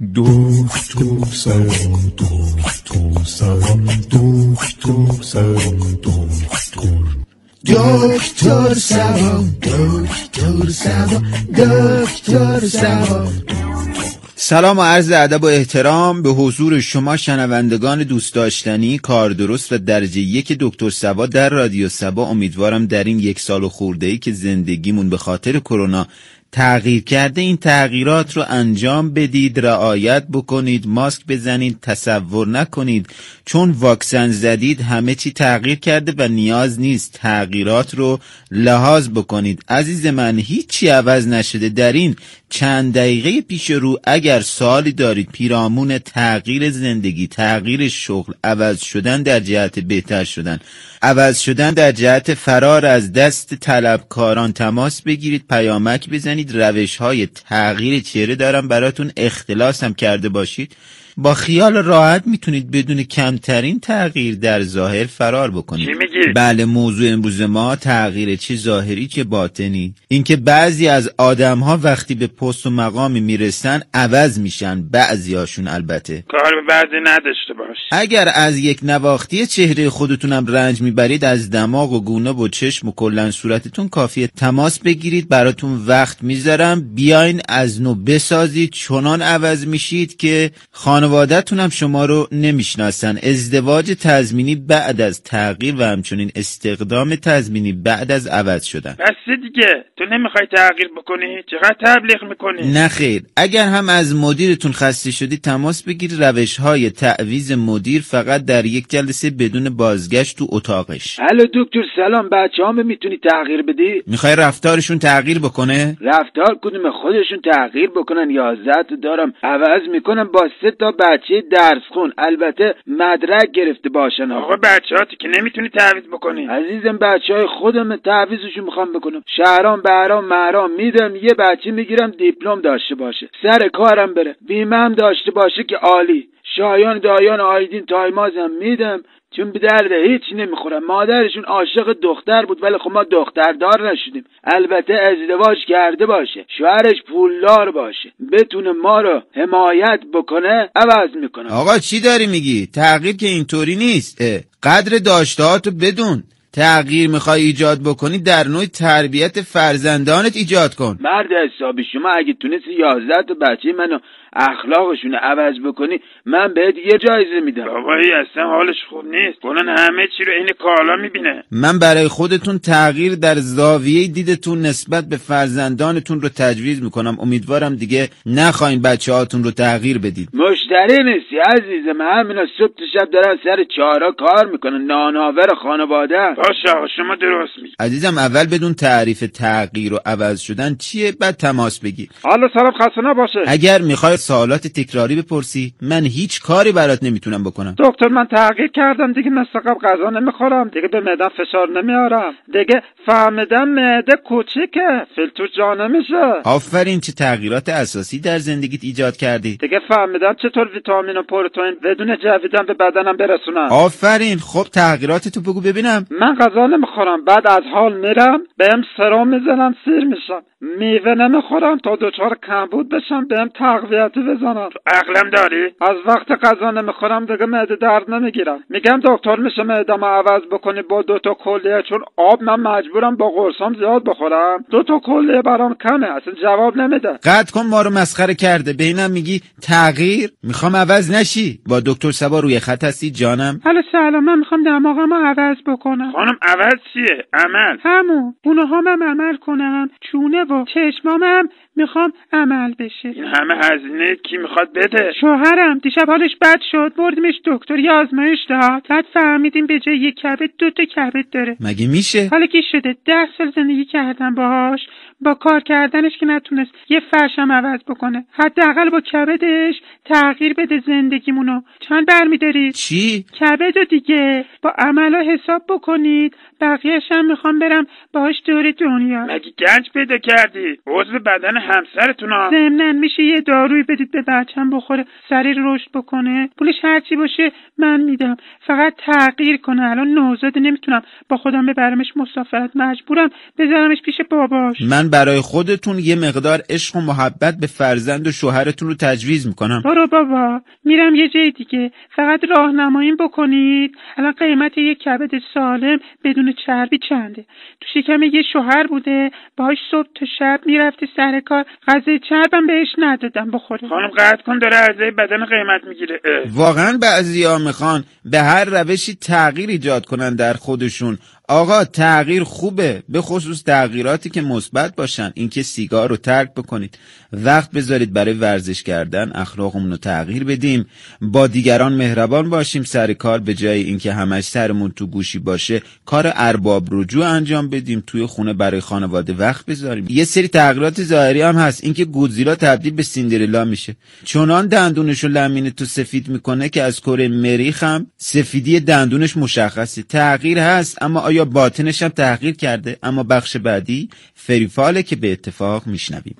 دکتر سلام دکتر سلام دکتر سلام دکتر دکتر سلام دکتر سلام دکتر سلام سلام و عرض ادب و احترام به حضور شما شنوندگان دوست داشتنی کار درست و درجه یک دکتر سبا در رادیو سبا. امیدوارم در این یک سال و خورده ای که زندگیمون به خاطر کرونا تغییر کرده این تغییرات رو انجام بدید رعایت بکنید ماسک بزنید تصور نکنید. چون واکسن زدید همه چی تغییر کرده و نیاز نیست تغییرات رو لحاظ بکنید. عزیز من هیچی عوض نشده. در این چند دقیقه پیش رو اگر سالی دارید پیرامون تغییر زندگی تغییر شغل عوض شدن در جهت بهتر شدن عوض شدن در جهت فرار از دست طلبکاران تماس بگیرید پیامک بزنید. روش های تغییر چهره دارم براتون اختلاس هم کرده باشید. با خیال راحت می‌تونید بدون کمترین تغییر در ظاهر فرار بکنید. چی؟ بله موضوع امروز ما تغییر چه ظاهری چه باطنی. اینکه بعضی از آدم ها وقتی به پست و مقامی می‌رسن عوض میشن بعضی هاشون البته. کار به بعضی نداشته باش. اگر از یک نواختی چهره خودتونم رنج می‌برید از دماغ و گونه و چشم و کلا صورتتون کافیه. تماس بگیرید براتون وقت می‌ذارم. بیاین از نو بسازید چنان عوض میشید که خانوادهتون هم شما رو نمی‌شناسن. ازدواج تضمینی بعد از تغییر و همچنین استقدام تضمینی بعد از عوض شدن. بس دیگه. تو نمی‌خوای تغییر بکنی؟ چقدر تبلیغ می‌کنی؟ نه خیر. اگر هم از مدیرتون خسته شدی تماس بگیر. روش های تعویز مدیر فقط در یک جلسه بدون بازگشت تو اتاقش. الو دکتر سلام. بچه همه می‌تونی تغییر بدی؟ می‌خوای رفتارشون تغییر بکنه؟ رفتار کدوم خودشون تغییر بکنن؟ یازده دارم عوض می‌کنم با سه تا بچه درس خون. البته مدرک گرفته باشن آقا. آقا بچهاتی که نمی‌تونی تعویض بکنی. عزیزم بچه های خودم تعویزشون می‌خوام بکنم. شهرام بهرام مهرام میدم. یه بچه می‌گیرم دیپلم داشته باشه. سر کارم بره. بیمه هم داشته باشه که عالی. شایان دایان آیدین تایمازم میدم. چون به درد هیچ نمی‌خورم مادرشون عاشق دختر بود ولی خب ما دختردار نشدیم. البته ازدواج کرده باشه. شوهرش پولدار باشه. بتونه ما رو حمایت بکنه عوض می‌کنه. آقا چی داری میگی؟ تغییر که اینطوری نیست. قدر داشتهاتو بدون. تغییر می‌خوای ایجاد بکنی در نوع تربیت فرزندانت ایجاد کن. مرد حسابی شما اگه تونستی یازده تا بچه منو اخلاقشون رو عوض بکنی من بهت یه جایزه میدم. بابایی اصلا حالش خوب نیست. کنن همه چی رو این کالا می‌بینه. من برای خودتون تغییر در زاویه دیدتون نسبت به فرزندانتون رو تجویز می‌کنم. امیدوارم دیگه نخواین بچه هاتون رو تغییر بدید. مشتری نیستی عزیزم. همینا صبح تا شب دارن سر چهارا کار می‌کنن. ناناور خانواده. باشه شما درست میگی. عزیزم اول بدون تعریف تغییر و عوض شدن چیه؟ بعد تماس بگیر حالا سلام خسته نباشه اگر می‌خوای سوالات تکراری بپرسی من هیچ کاری برات نمی‌تونم بکنم. دکتر من تغییر کردم. دیگه مثل قبل غذا نمی‌خورم. دیگه به معدم فشار نمیارم. دیگه فهمیدم معده کوچیکه. فیلتر جا نمیشه. آفرین چه تغییرات اساسی در زندگیت ایجاد کردی. دیگه فهمیدم چطور ویتامین و پروتئین بدون جویدن به بدنم برسونم آفرین خب تغییرات تو بگو ببینم. من غذا نمی‌خورم. بعد از حال میرم بهم سرم می‌زنم سیر میشم. میوه نمی‌خورم تا دچار کمبود بشم بهم تقویتی بزنم عقلم داری؟ از وقت غذا نمی‌خورم دیگه معده درد نمی‌گیرم. میگم دکتر میشه معدم عوض بکنی با دو تا کلیه چون آب من مجبورم با قرصام زیاد بخورم. دو تا کلیه برام کمه اصلا جواب نمیده. قطع کن ما رو مسخره کرده. به اینم میگی تغییر؟ می‌خوام عوض نشی. با دکتر سبا روی خط هستی؟ جانم. حالا سلام من می‌خوام دماغم رو عوض بکنم. خانم عوض چیه؟ عمل. همون. اونها هم عمل کنم چونه و چشمام هم می‌خوام عمل بشه. این همه هزینه کی می‌خواد بده؟ شوهرم دیشب حالش بد شد. بردیمش دکتر. یه آزمایش داد. بعد فهمیدیم به جای یک کبد دو تا کبد داره. مگه میشه؟ حالا کی شده ده سال زندگی کردم باهاش. با کار کردنش که نتونست یه فرشم عوض بکنه. حداقل با کبدش تغییر بده زندگیمونو. چند برمیدارید چی؟ کبد و دیگه. با عملا حساب بکنید. بقیهش هم می‌خوام برم باهاش دور دنیا. مگه گنج پیدا کردی؟ عضو بدن همسرتون ها ضمنا میشه یه داروی بدید به بچم بخوره سریع رشد بکنه. پولش هرچی باشه من میدم. فقط تغییر کنه. الان نوزاده نمی‌تونم با خودم ببرمش مسافرت مجبورم. بذارمش پیش باباش. من برای خودتون یه مقدار عشق و محبت به فرزند و شوهرتون رو تجویز می‌کنم. برو بابا میرم یه جای دیگه. فقط راهنماییم بکنید. الان قیمت یه کبد سالم بدون چربی چنده. تو شکم یه شوهر بوده. باهاش صبح تا شب می‌رفته سر کار. غذای چربم بهش ندادم بخوره خانم قطع کن داره اعضای بدن قیمت می‌گیره. واقعا بعضیا می‌خوان به هر روشی تغییر ایجاد کنن در خودشون. آقا تغییر خوبه. به خصوص تغییراتی که مثبت باشن. اینکه سیگار رو ترک بکنید. وقت بذارید برای ورزش کردن. اخلاقمون رو تغییر بدیم. با دیگران مهربان باشیم. سر کار به جای اینکه همش سرمون تو گوشی باشه کار ارباب رجوع انجام بدیم. توی خونه برای خانواده وقت بذاریم. یه سری تغییرات ظاهری هم هست. اینکه گودزیلا تبدیل به سیندرلا میشه. چنان دندونش رو لمینه تو سفید می‌کنه که از کره مریخ هم سفیدی دندونش مشخصه. تغییر هست اما آیا باطنش هم تغییر کرده؟ اما بخش بعدی فریفاله که به اتفاق میشنویم.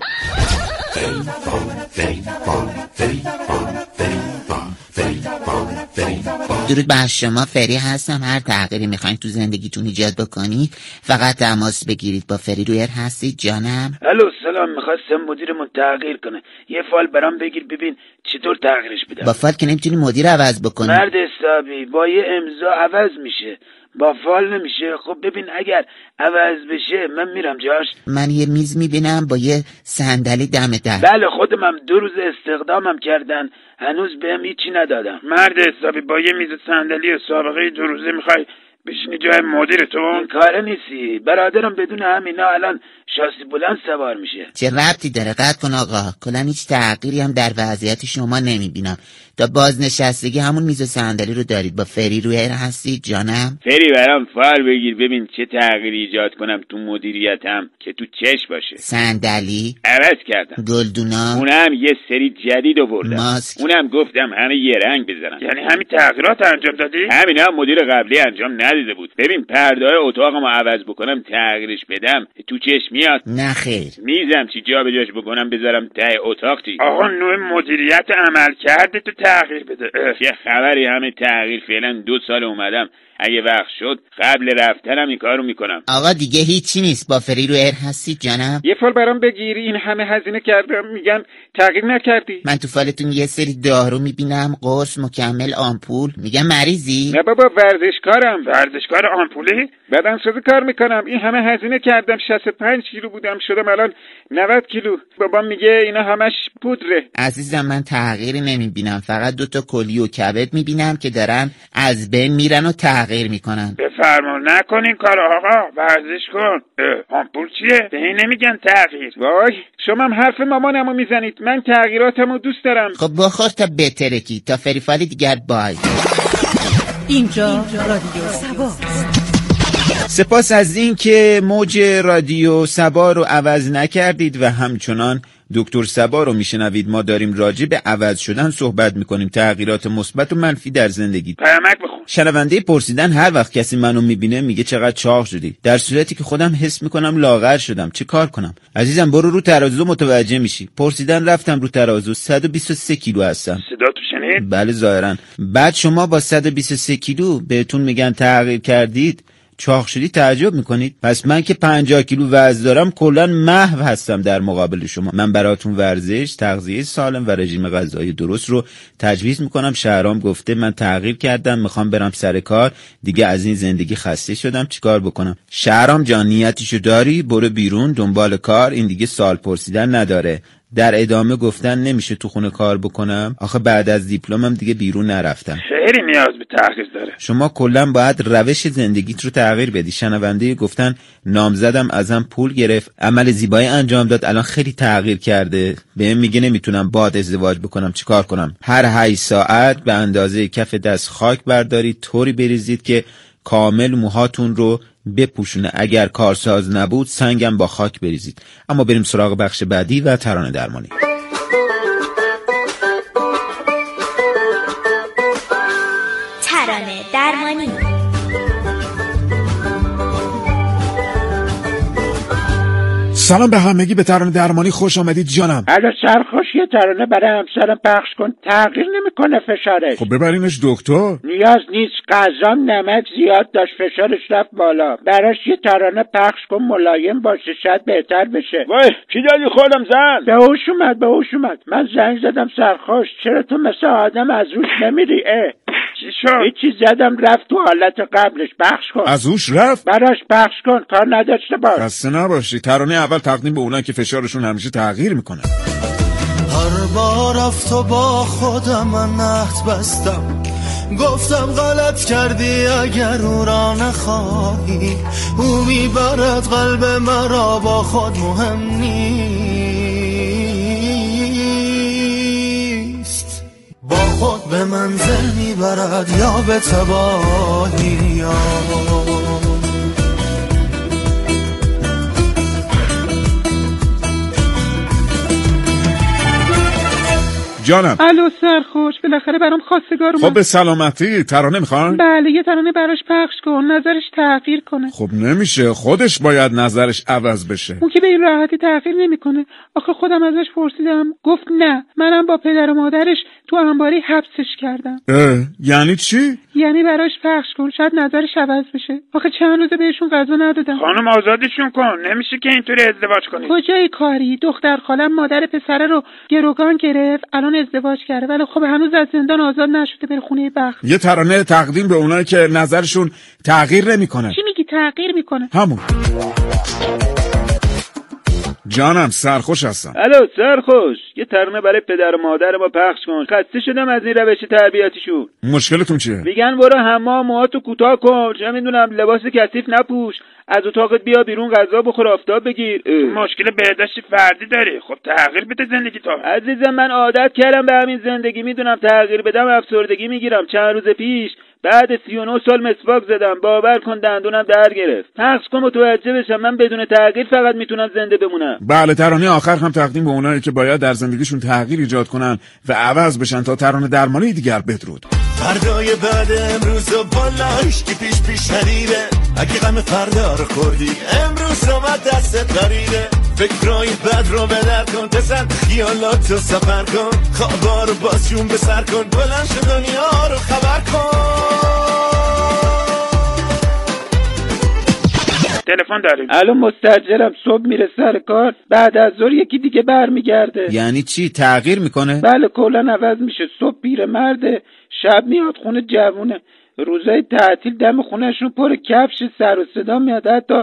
درود بر شما فری هستم. هر تغییری می‌خواین تو زندگیتون ایجاد بکنید فقط تماس بگیرید با فری رویر هستید جانم. الو سلام. می‌خواستم مدیرمون تغییر کنه. یه فال برام بگیر ببین چطور تغییرش بدم با فال که نمی‌تونی مدیر عوض بکنی. مرد حسابی با یه امضا عوض میشه. با فال نمیشه. خب ببین اگر عوض بشه من میرم جاش. من یه میز می‌بینم با یه صندلی دم در. بله خودم هم دو روز استخدامم کردن. هنوز بهم هیچی ندادم مرد حسابی با یه میز صندلی و سابقه دو روزه می‌خوای بشینی جای این مدیرتون کاره نیستی. برادرم بدون همینا الان شاسی بلند سوار میشه. چه ربطی داره؟ قطع کن آقا. کلا هیچ تغییری هم در وضعیت شما نمی‌بینم. تا بازنشستگی همون میز و صندلی رو دارید. با فری روی هستید جانم؟ فری برام فال بگیر. ببین چه تغییری ایجاد کنم تو مدیریتم که تو چش باشه. صندلی؟ عوض کردم. گلدونا؟ اونم یه سری جدید آوردم. ماسک؟ اونم گفتم همه یه رنگ بزنن. یعنی همین تغییرات انجام دادی؟ همین هم مدیر قبلی انجام ندیده بود. ببین پرده اتاقمو عوض بکنم تغییرش بدم. تو چش میاد. نه خیر. میزم چی جا به جاش بکنم بذارم ته اتاق چی؟ آقا نوع مدیریت عمل کرده تو تغییر بده. چه خبری همه تغییر. فعلا دو سال اومدم. اگه وقت شد قبل رفتنم این کارو می‌کنم. آقا دیگه هیچی نیست. با فری روی هستید جانم یه فال برام بگیری. این همه هزینه کردم. میگن تغییر نکردی. من تو فالتون یه سری دارو می‌بینم. قرص مکمل آمپول. میگم مریضی؟ نه بابا ورزشکارم. ورزشکار آمپولی؟ بدنسازی کار می‌کنم. این همه هزینه کردم. 65 کیلو بودم. شدم الان 90 کیلو. بابا میگه اینا همش پودره. عزیزم من تغییری نمی‌بینم. فقط دوتا کلی و کبد می‌بینم که دارن از بین میرن و تغییر می‌کنن. بفرما نکن این کار آقا ورزش کن. آمپول چیه؟ به این نمیگن تغییر. وای شما هم حرف مامانمو می‌زنید. من تغییراتمو دوست دارم. خب بخور تا بترکی تا فریفال دیگر بای. اینجا رادیو سبا. سپاس از اینکه موج رادیو سبا رو عوض نکردید و همچنان دکتر سبا رو میشنوید. ما داریم راجع به عوض شدن صحبت می‌کنیم. تغییرات مثبت و منفی در زندگی. پیامک بخون. شنونده پرسیدن هر وقت کسی منو می‌بینه میگه چقدر چاق شدی. در صورتی که خودم حس می‌کنم لاغر شدم. چه کار کنم؟ عزیزم برو رو ترازو متوجه میشی. پرسیدن رفتم رو ترازو. 123 کیلو هستم. صدا تو شنید؟ بله ظاهرا. بعد شما با 123 کیلو بهتون میگن تغییر کردید. چاق شدی تعجب می‌کنید؟ پس من که 50 کیلو وزن دارم کلا محو هستم در مقابل شما. من براتون ورزش تغذیه سالم و رژیم غذایی درست رو تجویز می‌کنم. شهرام گفته من تغییر کردم می‌خوام برم سر کار. دیگه از این زندگی خسته شدم. چیکار بکنم؟ شهرام جان نیتیشو داری؟ برو بیرون دنبال کار. این دیگه سال پرسیدن نداره. در ادامه گفتن نمیشه تو خونه کار بکنم؟ آخه بعد از دیپلمم دیگه بیرون نرفتم. خیلی نیاز به تغییر داره. شما کلا باید روش زندگیت رو تغییر بدی. شنونده گفتن نامزدم ازم پول گرفت. عمل زیبایی انجام داد. الان خیلی تغییر کرده. بهم میگه نمی‌تونم باد ازدواج بکنم. چیکار کنم؟ هر 8 ساعت به اندازه کف دست خاک بردارید. طوری بریزید که کامل موهاتون رو بپوشونه. اگر کارساز نبود سنگم با خاک بریزید. اما بریم سراغ بخش بعدی و ترانه درمانی. سلام به همگی به ترانه درمانی خوش آمدید جانم. الو سرخوش یه ترانه برای همسرم پخش کن تغییر نمی‌کنه فشارش. خب ببرینش دکتر. نیاز نیست غذام نمک زیاد داشت فشارش رفت بالا. براش یه ترانه پخش کن ملایم باشه شاید بهتر بشه. وای کی دادی خودم زن؟ به هوش اومد به هوش اومد. من زنگ زدم سرخوش چرا تو مثل آدم از روش نمیری؟ اه. چی شد هیچی زدم رفت تو حالت قبلش پخش کن. از اوش رفت؟ براش پخش کن کار نداشته باش. خسته نباشی. ترانه اول تقدیم به اونایی که فشارشون همیشه تغییر می‌کنه. هر بار رفت و با خودم من عهد بستم. گفتم غلط کردی اگر او را نخواهی او می‌برد قلب مرا با خود مهم نیست. با خود به منزل می‌برد یا به تباهی یا جانم. الو سرخوش بالاخره برام خواستگار اومد. خب به سلامتی ترانه می‌خوان؟ بله یه ترانه براش پخش کن نظرش تغییر کنه. خب نمیشه خودش باید نظرش عوض بشه. اون که به این راحتی تغییر نمی‌کنه. آخه خودم ازش پرسیدم گفت نه منم با پدر و مادرش تو انباری حبسش کردم. اه یعنی چی؟ یعنی براش پخش کن. شاید نظرش عوض بشه. آخه چند روزه بهشون غذا ندادم. خانم آزادشون کن. نمیشه که اینطوری ازدواج کنی. کجای کاری؟ دختر خالم مادر پسره رو گروگان گرفت. الان ازدواج کرده. ولی خب هنوز از زندان آزاد نشده بره خونه بخت. یه ترانه تقدیم به اونایی که نظرشون تغییر نمی‌کنه. چی میگی تغییر می‌کنه؟ همون. جانم سرخوش هستم. الو سرخوش. یه ترانه برای پدر و مادر ما پخش کن. خسته شدم از این روش تربیتیشون. مشکلتون چیه؟ میگن برو حمام موهاتو کوتاه کن. چه می‌دونم لباس کثیف نپوش. از اتاقت بیا بیرون غذا بخور آفتاب بگیر. اه. مشکل بهداشت فردی داری خب تغییر بده زندگی تا عزیزم من عادت کردم به همین زندگی. می‌دونم تغییر بدم افسردگی می‌گیرم. چند روز پیش بعد سی و نه سال مسواک زدم. باور کن دندونم در گرفت. پخش کن متوجه بشم. من بدون تغییر فقط می‌تونم زنده بمونم. بله ترانه آخر هم تقدیم به اونایی که باید در زندگیشون تغییر ایجاد کنن و عوض بشن تا ترانه درمانی دیگر بدرود. فردای بعد امروز و بالا که پیش پیش حریره. اگه غم فردا رو خوردی امروز اومد دستت غریبه فکرای بد رو بدر کن بزن خیالات رو سفر کن. خوابا رو بازشون به سر کن بلند شو دنیا رو خبر کن. تلفن داریم. الان مستجرم صبح میره سر کار بعد از ظهر یکی دیگه برمیگرده. یعنی چی؟ تغییر می‌کنه؟ بله کلا عوض میشه. صبح پیرمرده شب میاد خونه جوونه. روزای تعطیل دم خونهشون پر کفش سر و صدا میاد. حتی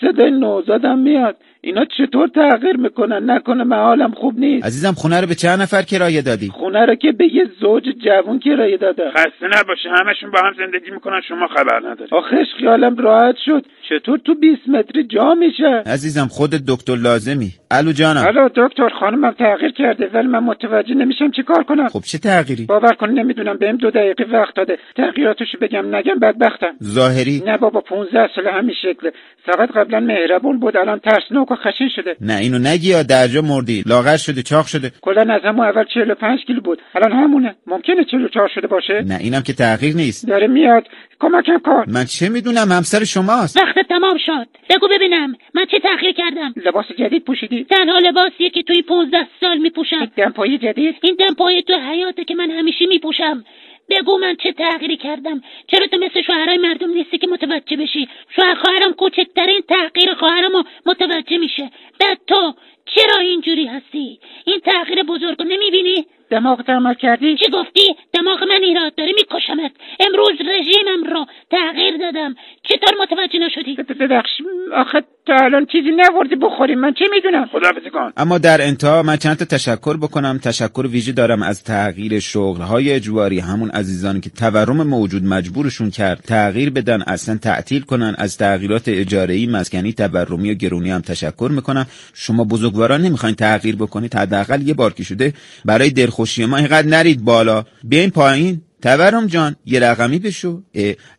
صدای نوزادم میاد. اینا چطور تغییر می‌کنن؟ نکنه محالم خوب نیست. عزیزم خونه رو به چند نفر کرایه دادی؟ خونه رو که به یه زوج جوون کرایه دادم. خسته نباشه همشون با هم زندگی می‌کنن شما خبر نداری آخش خیالم راحت شد. چطور تو 20 متری جا میشه؟ عزیزم خودت دکتر لازمی. الو جانم. الو دکتر خانمم تغییر کرده ولی من متوجه نمیشم چی کار کنم. خب چه تغییری؟ باور کن نمی‌دونم بهم دو دقیقه وقت داده. تغییراتشو بگم نگم بدبختم. ظاهری؟ نه بابا 15 سال همین شکله. فقط قبلا مهربون بود الان ترسناک و خشن شده. نه اینو نگی یا درجا مردی. لاغر شده چاق شده. کلا از همون اول 45 کیلو بود. الان همونه. ممکنه 44 شده باشه؟ نه اینم که تغییر نیست. داره میاد. کمکم کن. من چه می‌دونم؟ همسر شماست. وقت تمام شد. بگو ببینم. من چه تغییر کردم؟ لباس جدید پوشیدی. تنها لباسیه که توی 15 سال میپوشم. دمپایی جدید؟ این دمپایی تو حیاته که من همیشه میپوشم. بگو من چه تغییری کردم. چرا تو مثل شوهرای مردم نیستی که متوجه بشی؟ شوهر خواهرم کوچکترین تغییر خواهرمو متوجه میشه. بعد تو چرا اینجوری هستی؟ این تغییر بزرگ رو نمی‌بینی؟ دماغ عمل کردی؟ چی گفتی؟ دماغ من ایراد داره میکشمت. امروز رژیمم رو تغییر دادم. چطور متوجه نشدی؟ ببخش آخه الان چیزی نوردی بخوریم. من چه می‌دونم؟ خداحافظی کن. اما در انتها من چند تا تشکر بکنم. تشکر ویژه دارم از تغییر شغلهای اجباری همون عزیزانی که تورم موجود مجبورشون کرد تغییر بدن اصلا تعطیل کنن. از تغییرات اجاره‌ای مسکنی تورمی و گرونی هم تشکر می‌کنم. شما بزرگواران نمی‌خواین تغییر بکنید؟ حداقل یه بار که شده برای دلخوشی ما اینقدر نرید بالا. بیاین پایین. تورم جان یه رقمی بشو.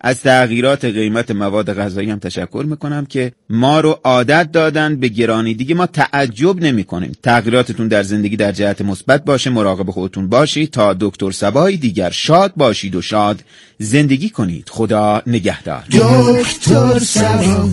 از تغییرات قیمت مواد غذایی هم تشکر می‌کنم که ما رو عادت دادن به گرانی. دیگه ما تعجب نمی کنیم تغییراتتون در زندگی در جهت مثبت باشه مراقب خودتون باشید. تا دکتر سبایی دیگر شاد باشید و شاد زندگی کنید. خدا نگهدار. دکتر سبا